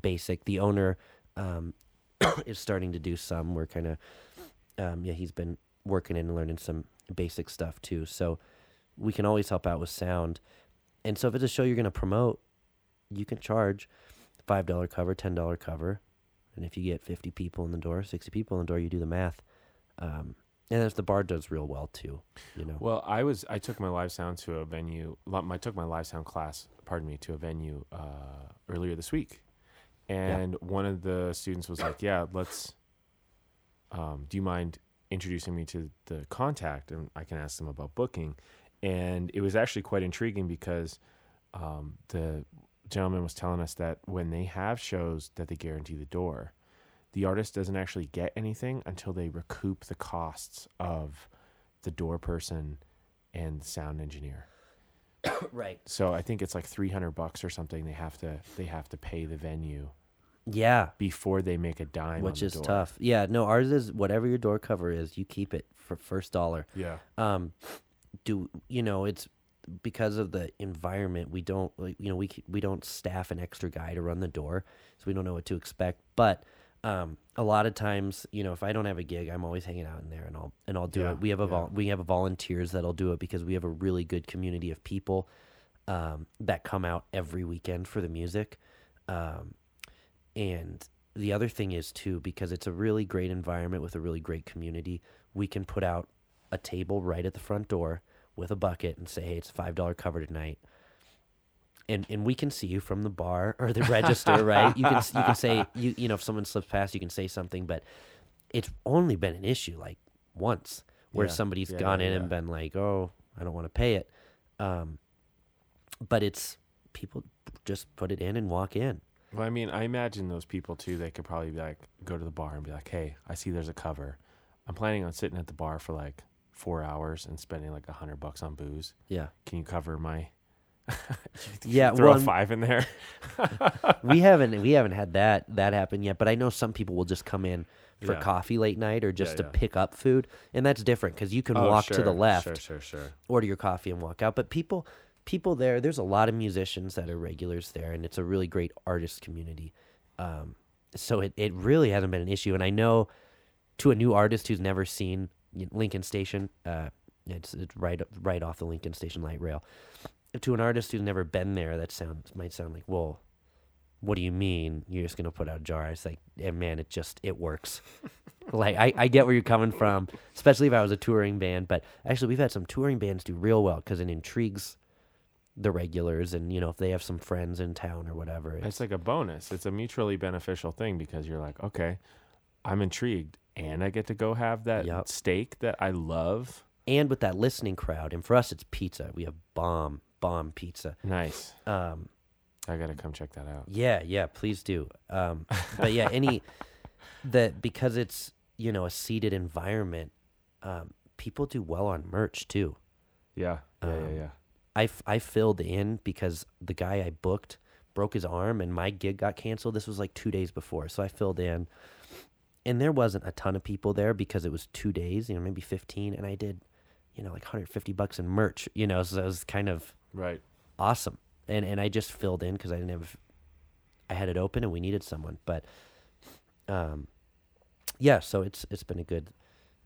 basic. The owner um, [COUGHS] is starting to do some. We're kind of, um, yeah, he's been working and learning some basic stuff too. So we can always help out with sound. And so if it's a show you're going to promote, you can charge five dollar cover, ten dollar cover, and if you get fifty people in the door, sixty people in the door, you do the math. Um, and if the bar does real well too, you know. Well, I was I took my live sound to a venue. I took my live sound class, pardon me, to a venue uh, earlier this week, and one of the students was like, "Yeah, let's. Um, do you mind introducing me to the contact, and I can ask them about booking?" And it was actually quite intriguing because um, the gentleman was telling us that when they have shows that they guarantee the door, the artist doesn't actually get anything until they recoup the costs of the door person and the sound engineer. [COUGHS] right. So I think it's like 300 bucks or something they have to they have to pay the venue Yeah, before they make a dime which is door. tough. Yeah, no, ours is whatever your door cover is, you keep it for first dollar. Yeah. um do you know it's because of the environment we don't like you know we we don't staff an extra guy to run the door so we don't know what to expect but um a lot of times you know if i don't have a gig i'm always hanging out in there and i'll and i'll do Yeah, it we have a yeah. vol- we have volunteers that'll do it because we have a really good community of people um that come out every weekend for the music um and the other thing is too because it's a really great environment with a really great community we can put out a table right at the front door with a bucket and say hey it's five dollar cover tonight and and we can see you from the bar [LAUGHS] or the register, right? You can you can say you you know if someone slips past, you can say something, but it's only been an issue like once where Yeah. somebody's Yeah, gone yeah, in and been like, "Oh, I don't want to pay it," um, but it's people just put it in and walk in. Well, I mean, I imagine those people too. They could probably be like, go to the bar and be like, "Hey, I see there's a cover. I'm planning on sitting at the bar for like four hours and spending like a hundred bucks on booze. Yeah, Can you cover my? [LAUGHS] [LAUGHS] yeah. Throw well, a five in there. [LAUGHS] we haven't we haven't had that that happen yet, but I know some people will just come in for Yeah. coffee late night or just Yeah, to yeah. pick up food, and that's different because you can Oh, walk to the left. Sure, sure, sure. order your coffee and walk out. But people, people there, there's a lot of musicians that are regulars there, and it's a really great artist community. Um, so it, it really hasn't been an issue. And I know to a new artist who's never seen Lincoln Station, uh, it's, it's right right off the Lincoln Station light rail. To an artist who's never been there, that sounds might sound like, well, what do you mean you're just gonna put out a jar? It's like, yeah, man, it just it works. [LAUGHS] like I, I get where you're coming from, especially if I was a touring band. But actually, we've had some touring bands do real well because it intrigues the regulars, and you know if they have some friends in town or whatever. It's, It's like a bonus. It's a mutually beneficial thing because you're like, okay, I'm intrigued, and I get to go have that Yep. steak that I love. and with that listening crowd, and for us, it's pizza. We have bomb bomb pizza. Nice. Um, I gotta come check that out. Yeah, yeah, please do. Um, but yeah, any [LAUGHS] that because it's you know a seated environment, um, people do well on merch too. Yeah, yeah, Um, yeah, yeah. I, I filled in because the guy I booked broke his arm and my gig got canceled. This was like two days before, so I filled in, and there wasn't a ton of people there because it was two days, you know, maybe fifteen, and I did, you know, like 150 bucks in merch, you know, so it was kind of Right. awesome. And and I just filled in because I didn't have, I had it open and we needed someone. But, um, yeah. So it's it's been a good,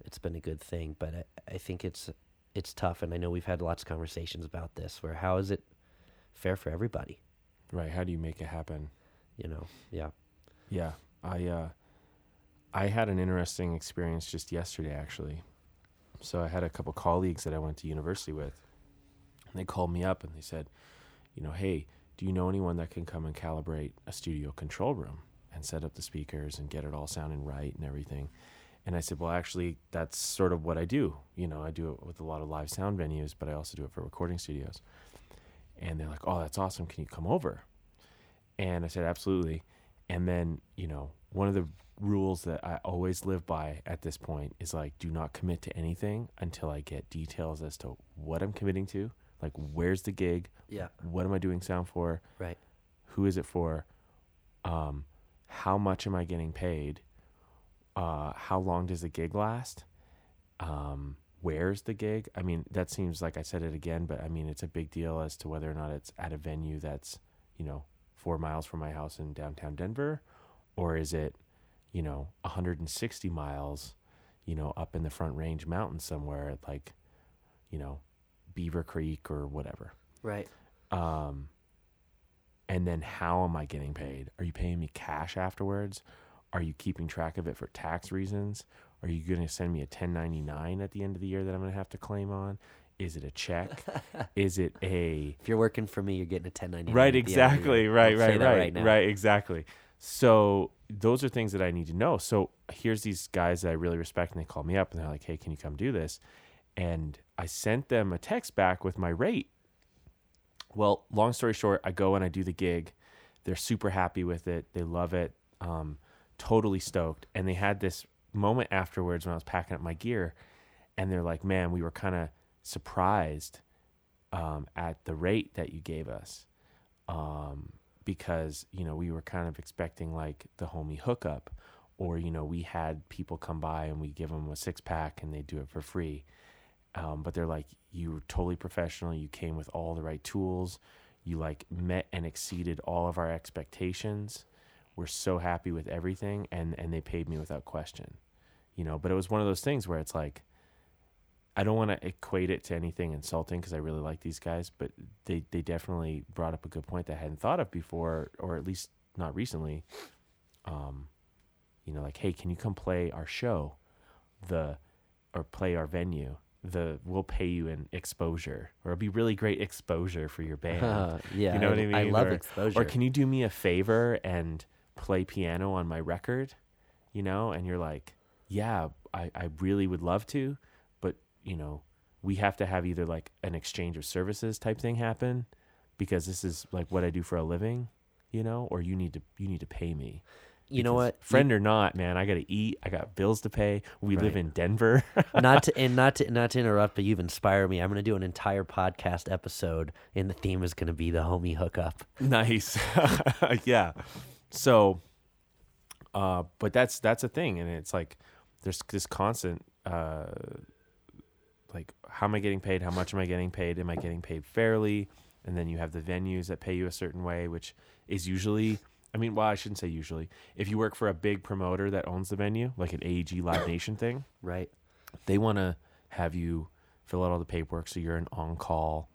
it's been a good thing. But I, I think it's it's tough, and I know we've had lots of conversations about this. Where how is it fair for everybody? Right. How do you make it happen? You know? Yeah. Yeah, I uh, I had an interesting experience just yesterday, actually. So I had a couple colleagues that I went to university with, and they called me up and they said, you know, hey, do you know anyone that can come and calibrate a studio control room and set up the speakers and get it all sounding right and everything? And I said, well, actually, that's sort of what I do. You know, I do it with a lot of live sound venues, but I also do it for recording studios. And they're like, oh, that's awesome. Can you come over? And I said, absolutely. And then, you know, one of the rules that I always live by at this point is like, do not commit to anything until I get details as to what I'm committing to. Like, where's the gig? Yeah. What am I doing sound for? Right. Who is it for? Um, how much am I getting paid? Uh, how long does the gig last? Um, where's the gig? I mean, that seems like I said it again, but I mean, it's a big deal as to whether or not it's at a venue that's, you know, four miles from my house in downtown Denver, or is it, you know, 160 miles, you know, up in the Front Range Mountains somewhere at like, you know, Beaver Creek or whatever. Right. Um, and then how am I getting paid? Are you paying me cash afterwards? Are you keeping track of it for tax reasons? Are you going to send me a 1099 at the end of the year that I'm going to have to claim on? Is it a check? [LAUGHS] Is it a If you're working for me, you're getting a 1099. right? at the end of the year. Exactly. Right. Right. Right. right right. Exactly. So those are things that I need to know. So here's these guys that I really respect, and they call me up and they're like, "Hey, can you come do this?" And I sent them a text back with my rate. Well, long story short, I go and I do the gig. They're super happy with it. They love it. Um, totally stoked. And they had this moment afterwards when I was packing up my gear, and they're like, "Man, we were kind of surprised um, at the rate that you gave us." um, because you know we were kind of expecting like the homie hookup, or you know we had people come by and we give them a six pack and they do it for free. Um, but they're like, you were totally professional. You came with all the right tools. You like met and exceeded all of our expectations. We're so happy with everything, and and they paid me without question. You know, but it was one of those things where it's like, I don't want to equate it to anything insulting because I really like these guys, but they they definitely brought up a good point that I hadn't thought of before, or at least not recently. Um, you know, like, hey, can you come play our show, the, or play our venue, the we'll pay you in exposure or it'll be really great exposure for your band [LAUGHS] yeah, you know what I mean? I love Or- exposure. or can you do me a favor and play piano on my record? You know, and you're like, yeah, I, I really would love to, but you know, we have to have either like an exchange of services type thing happen because this is like what I do for a living, you know, or you need to you need to pay me. you know what? Friend or not, man, I gotta eat. I got bills to pay. We live in Denver. [LAUGHS] not to and not to not to interrupt, but you've inspired me. I'm going to do an entire podcast episode, and the theme is going to be the homie hookup. nice [LAUGHS] yeah so uh but that's that's a thing and it's like there's this constant uh like how am i getting paid how much am i getting paid am i getting paid fairly and then you have the venues that pay you a certain way which is usually i mean well i shouldn't say usually if you work for a big promoter that owns the venue like an aeg live nation thing Right. they want to have you fill out all the paperwork so you're an on-call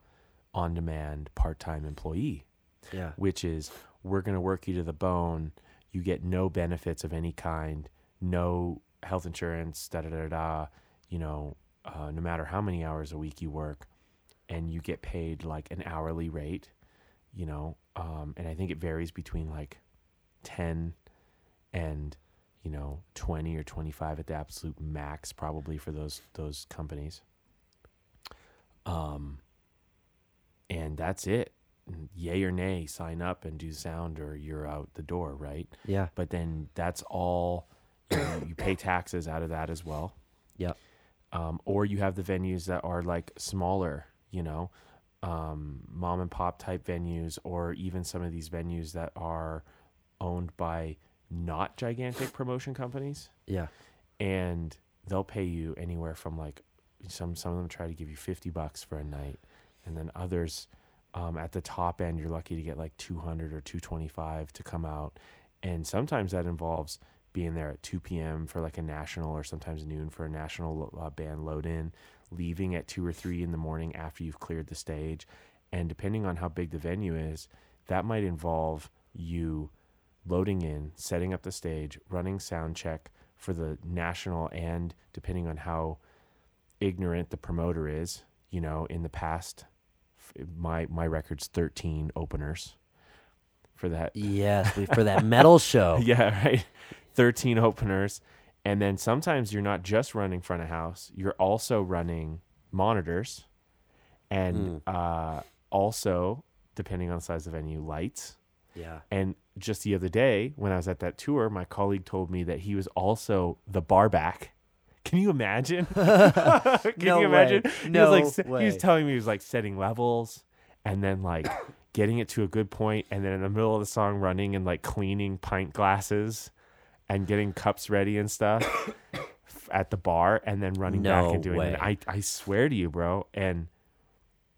on-demand part-time employee Yeah. which is we're going to work you to the bone. You get no benefits of any kind, no health insurance, da da da da. You know, uh, no matter how many hours a week you work, and you get paid like an hourly rate. You know, um, and I think it varies between like ten and you know twenty or twenty five at the absolute max, probably for those those companies. Um, and that's it yay or nay, sign up and do sound, or you're out the door, right? Yeah. But then that's all you, know, you pay taxes out of that as well. Yeah. Um, or you have the venues that are like smaller, you know, um, mom and pop type venues, or even some of these venues that are owned by not gigantic promotion companies Yeah. and they'll pay you anywhere from like some some of them try to give you 50 bucks for a night and then others um, at the top end you're lucky to get like 200 or 225 to come out. And sometimes that involves being there at 2 p.m for like a national or sometimes noon for a national uh, band load in leaving at 2 or 3 in the morning after you've cleared the stage. And depending on how big the venue is that might involve you loading in, setting up the stage, running sound check for the national, and depending on how ignorant the promoter is, you know, in the past, my my record's thirteen openers for that. Yes. For that metal [LAUGHS] show. Yeah, right. Thirteen openers, and then sometimes you're not just running front of house; you're also running monitors, and uh, also depending on the size of the venue, lights. Yeah. And just the other day, when I was at that tour, my colleague told me that he was also the bar back. Can you imagine? [LAUGHS] [LAUGHS] Can No you imagine? way. He was like, se- he was telling me he was like setting levels and then like [COUGHS] getting it to a good point, and then in the middle of the song, running and like cleaning pint glasses and getting cups ready and stuff [COUGHS] at the bar, and then running back No and doing it. I I swear to you, bro. And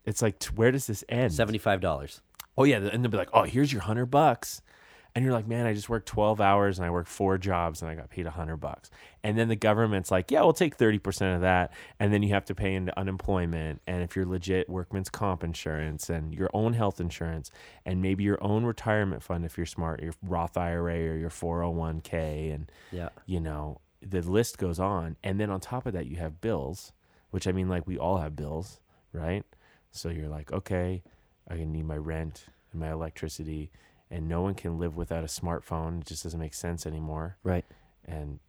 it's like, t- where does this end? Seventy-five dollars. Oh yeah, and they'll be like, "Oh, here's your hundred bucks," and you're like, "Man, I just worked twelve hours and I worked four jobs and I got paid a hundred bucks." And then the government's like, "Yeah, we'll take thirty percent of that," and then you have to pay into unemployment, and if you're legit, workman's comp insurance and your own health insurance, and maybe your own retirement fund if you're smart, your Roth IRA or your four hundred one k, and Yeah. you know the list goes on, and then on top of that, you have bills, which I mean, like we all have bills, right? So you're like, okay, I need my rent and my electricity, and no one can live without a smartphone. It just doesn't make sense anymore. Right. And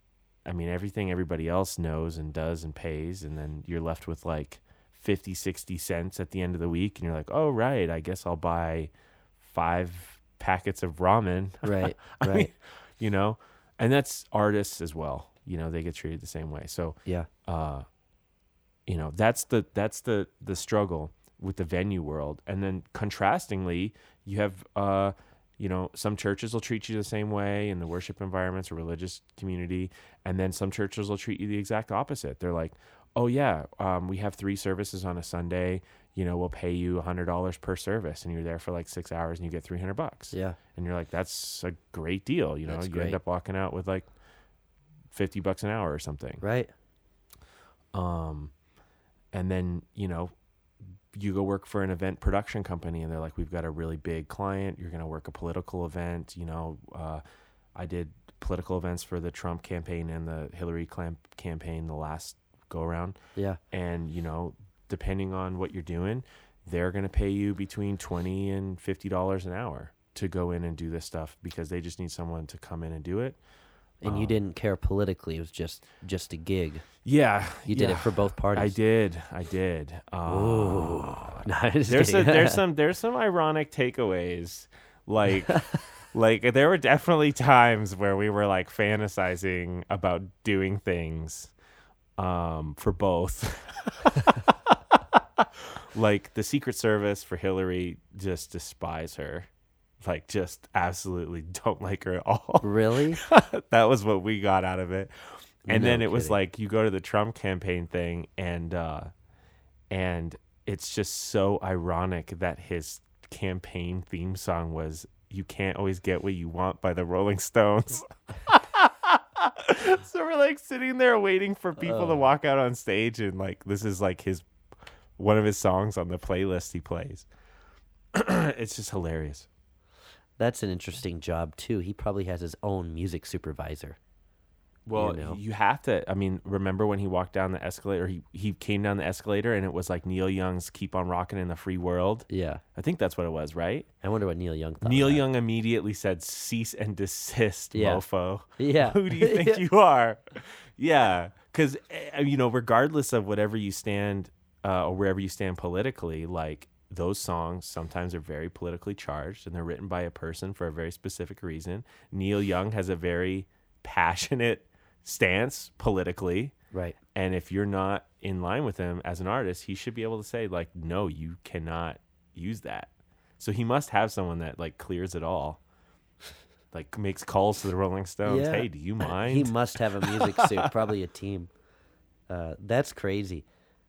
I mean, everything everybody else knows and does and pays, and then you're left with like 50, 60 cents at the end of the week, and you're like, oh, right, I guess I'll buy five packets of ramen. [LAUGHS] Right. Right. mean, you know, and that's artists as well. You know, they get treated the same way. So, yeah. uh, you know, that's the that's the the struggle with the venue world. And then contrastingly, you have uh, you know, some churches will treat you the same way in the worship environments or religious community, and then some churches will treat you the exact opposite. They're like, "Oh yeah, um, we have three services on a Sunday. You know, we'll pay you a hundred dollars per service, and you're there for like six hours, and you get three hundred bucks." Yeah. and you're like, "That's a great deal." You know, That's you great. end up walking out with like fifty bucks an hour or something. Right. Um, and then you know, you go work for an event production company, and they're like, "We've got a really big client. You're going to work a political event." You know, uh, I did political events for the Trump campaign and the Hillary campaign the last go around Yeah. and you know depending on what you're doing they're going to pay you between 20 and 50 dollars an hour to go in and do this stuff because they just need someone to come in and do it And you Um, didn't care politically. It was just just a gig. yeah You did yeah. it for both parties. i did i did Ooh. uh, [LAUGHS] No, there's a, [LAUGHS] there's some there's some ironic takeaways like [LAUGHS] like there were definitely times where we were like fantasizing about doing things um for both like the secret service for hillary just despise her like just absolutely [LAUGHS] don't like her at all really? [LAUGHS] that was what we got out of it. And No then it was like you go to the Trump campaign thing and uh and it's just so ironic that his campaign theme song was you can't always get what you want by the Rolling Stones. [LAUGHS] so we're like sitting there waiting for people to walk out on stage and like this is like his one of his songs on the playlist he plays. [CLEARS THROAT] it's just hilarious. That's an interesting job too. He probably has his own music supervisor. Well, know? you have to. I mean, remember when he walked down the escalator? He he came down the escalator, and it was like Neil Young's "Keep on Rocking in the Free World." Yeah. I think that's what it was, right? I wonder what Neil Young thought. Neil. Young immediately said, "Cease and desist, Yeah. mofo." [LAUGHS] Yeah. Who do you [LAUGHS] think you are? Yeah, because you know, regardless of whatever you stand uh, or wherever you stand politically, like those songs sometimes are very politically charged, and they're written by a person for a very specific reason. Neil Young has a very passionate stance politically, Right. and if you're not in line with him as an artist, he should be able to say like, "No, you cannot use that." So he must have someone that like clears it all. [LAUGHS] Like makes calls to the Rolling Stones. Yeah. Hey, do you [LAUGHS] mind? He must have a music suit, probably a team. Uh, that's crazy.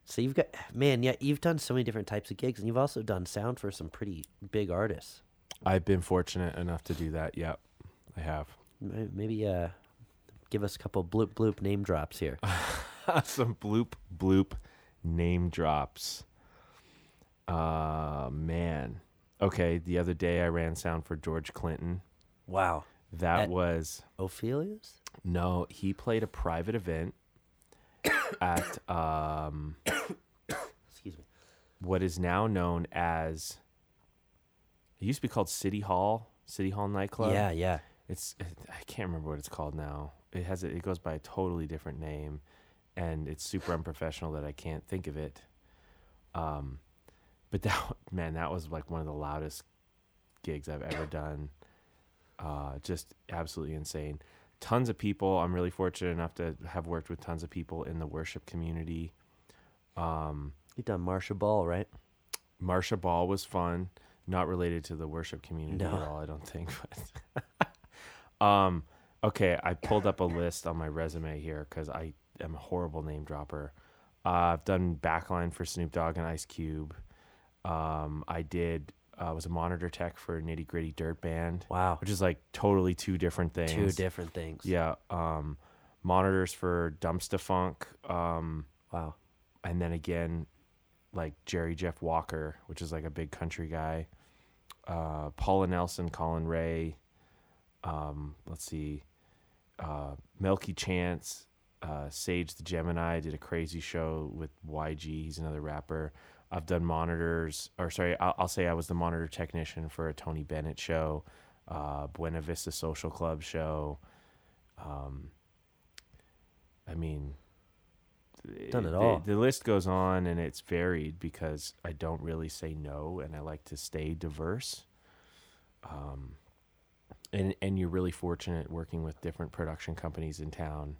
So you've got man, yeah, you've done so many different types of gigs, and you've also done sound for some pretty big artists. I've been fortunate enough to do that. Yep, I have. Maybe uh, give us a couple bloop bloop name drops here. [LAUGHS] Some bloop bloop name drops. Uh man. Okay, the other day I ran sound for George Clinton. Wow, That At- was Ophelia's. no, he played a private event at um Excuse me. what is now known as it used to be called City Hall, City Hall nightclub. Yeah, yeah. It's I can't remember what it's called now. It has a, it goes by a totally different name, and it's super unprofessional that I can't think of it. Um, but [LAUGHS] that man, that was like one of the loudest gigs I've ever done. Uh, just absolutely insane. Tons of people. I'm really fortunate enough to have worked with tons of people in the worship community. Um, You've done Marcia Ball, right? Marcia Ball was fun. Not related to the worship community No. at all, I don't think. But [LAUGHS] um, okay, I pulled up a list on my resume here because I am a horrible name dropper. Uh, I've done backline for Snoop Dogg and Ice Cube. Um, I did. I was a monitor tech for Nitty Gritty Dirt Band, Wow, which is like totally two different things. two different things. Yeah. Um, monitors for Dumpstaphunk. Um, Wow. and then again like Jerry Jeff Walker, which is like a big country guy. Uh, Paula Nelson, Collin Raye. Um, let's see, uh, Milky Chance, uh, Sage the Gemini did a crazy show with YG. He's another rapper. I've done monitors, or sorry, I'll, I'll say I was the monitor technician for a Tony Bennett show, uh, Buena Vista Social Club show. Um, I mean, Done it the- all. The, list goes on, and it's varied because I don't really say no, and I like to stay diverse. Um, and and you're really fortunate working with different production companies in town,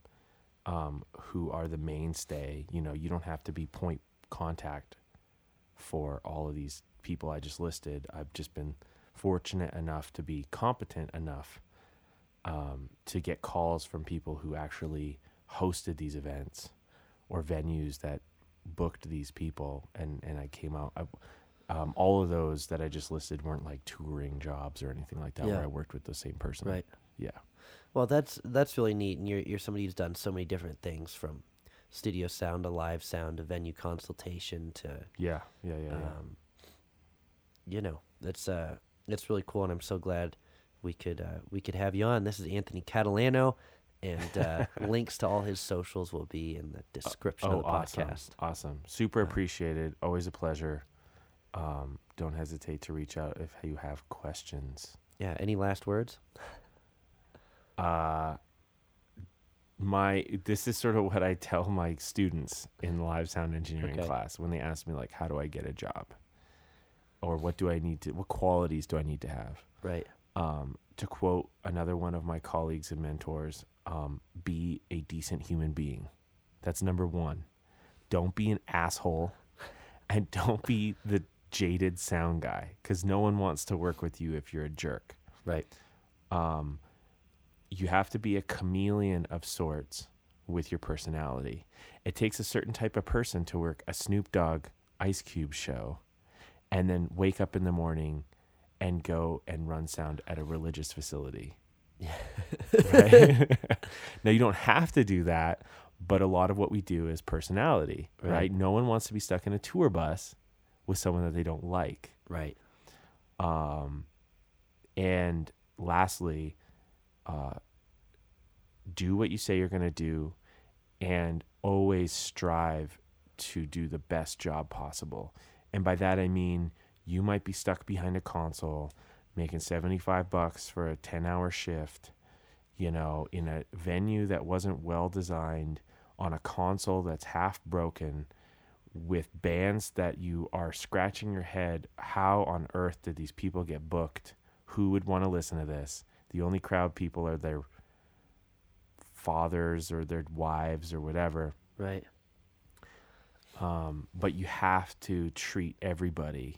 um, who are the mainstay. You know, you don't have to be point contact for all of these people I just listed. I've just been fortunate enough to be competent enough um, to get calls from people who actually hosted these events or venues that booked these people, and and I came out. I, um, all of those that I just listed weren't like touring jobs or anything like that, Yeah. where I worked with the same person. Right. Yeah. Well, that's that's really neat, and you're you're somebody who's done so many different things from studio sound to live sound to venue consultation to Yeah. Yeah. Yeah. yeah. um, you know that's uh that's really cool, and I'm so glad we could uh, we could have you on. This is Anthony Catalano, And uh, [LAUGHS] links to all his socials will be in the description oh, of the awesome. podcast. Awesome. Super appreciated. Always a pleasure. Um, don't hesitate to reach out if you have questions. Yeah. Any last words? Uh, my this is sort of what I tell my students in live sound engineering Okay. class when they ask me like, how do I get a job, or what do I need to, what qualities do I need to have? Right. um, to quote another one of my colleagues and mentors, um, be a decent human being. That's number one. Don't be an asshole [LAUGHS] and don't be the jaded sound guy because no one wants to work with you if you're a jerk. Right. Um, you have to be a chameleon of sorts with your personality. It takes a certain type of person to work a Snoop Dogg Ice Cube show and then wake up in the morning and go and run sound at a religious facility. right? [LAUGHS] [LAUGHS] now you don't have to do that, but a lot of what we do is personality, right? Right. No one wants to be stuck in a tour bus with someone that they don't like. Right. Um, and lastly, uh, do what you say you're going to do and always strive to do the best job possible. And by that, I mean you might be stuck behind a console making 75 bucks for a 10 hour shift, you know, in a venue that wasn't well designed on a console that's half broken with bands that you are scratching your head how on earth did these people get booked who would want to listen to this the only crowd people are their fathers or their wives or whatever Right. um, but you have to treat everybody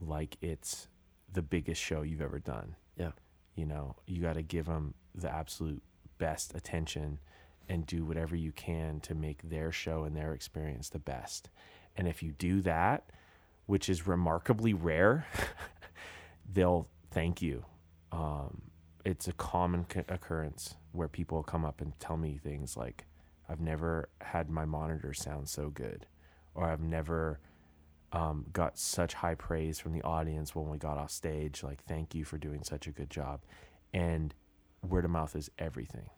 like it's the biggest show you've ever done Yeah. you know you got to give them the absolute best attention and do whatever you can to make their show and their experience the best and if you do that which is remarkably rare [LAUGHS] they'll thank you um, it's a common c- occurrence where people come up and tell me things like i've never had my monitor sound so good or i've never um, got such high praise from the audience when we got off stage. Like, thank you for doing such a good job. And word of mouth is everything.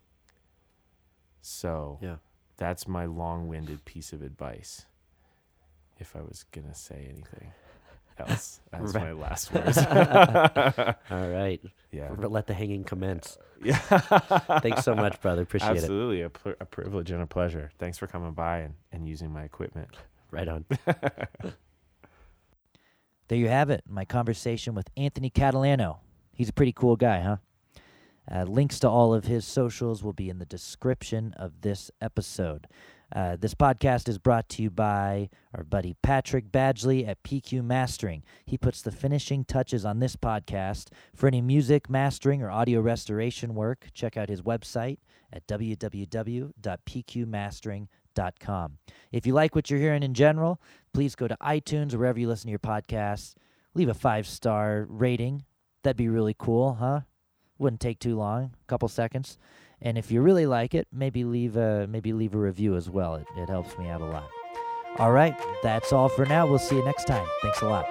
So Yeah. that's my long winded piece of advice. If I was going to say anything else as Right. my last [LAUGHS] words. All right. yeah. Let the hanging commence. Yeah. Thanks so much, brother. Appreciate it. Absolutely. A, pl- a privilege and a pleasure. Thanks for coming by and, and using my equipment. Right on. [LAUGHS] There you have it. My conversation with Anthony Catalano. He's a pretty cool guy, huh? Uh, links to all of his socials will be in the description of this episode. Uh, this podcast is brought to you by our buddy Patrick Badgley at PQ Mastering. He puts the finishing touches on this podcast. For any music mastering or audio restoration work, check out his website at www.pqmastering.com. If you like what you're hearing in general, please go to iTunes or wherever you listen to your podcasts. Leave a five star rating. That'd be really cool, huh? Wouldn't take too long, a couple seconds. And if you really like it, maybe leave a maybe leave a review as well. It, it helps me out a lot. All right, that's all for now. We'll see you next time. Thanks a lot.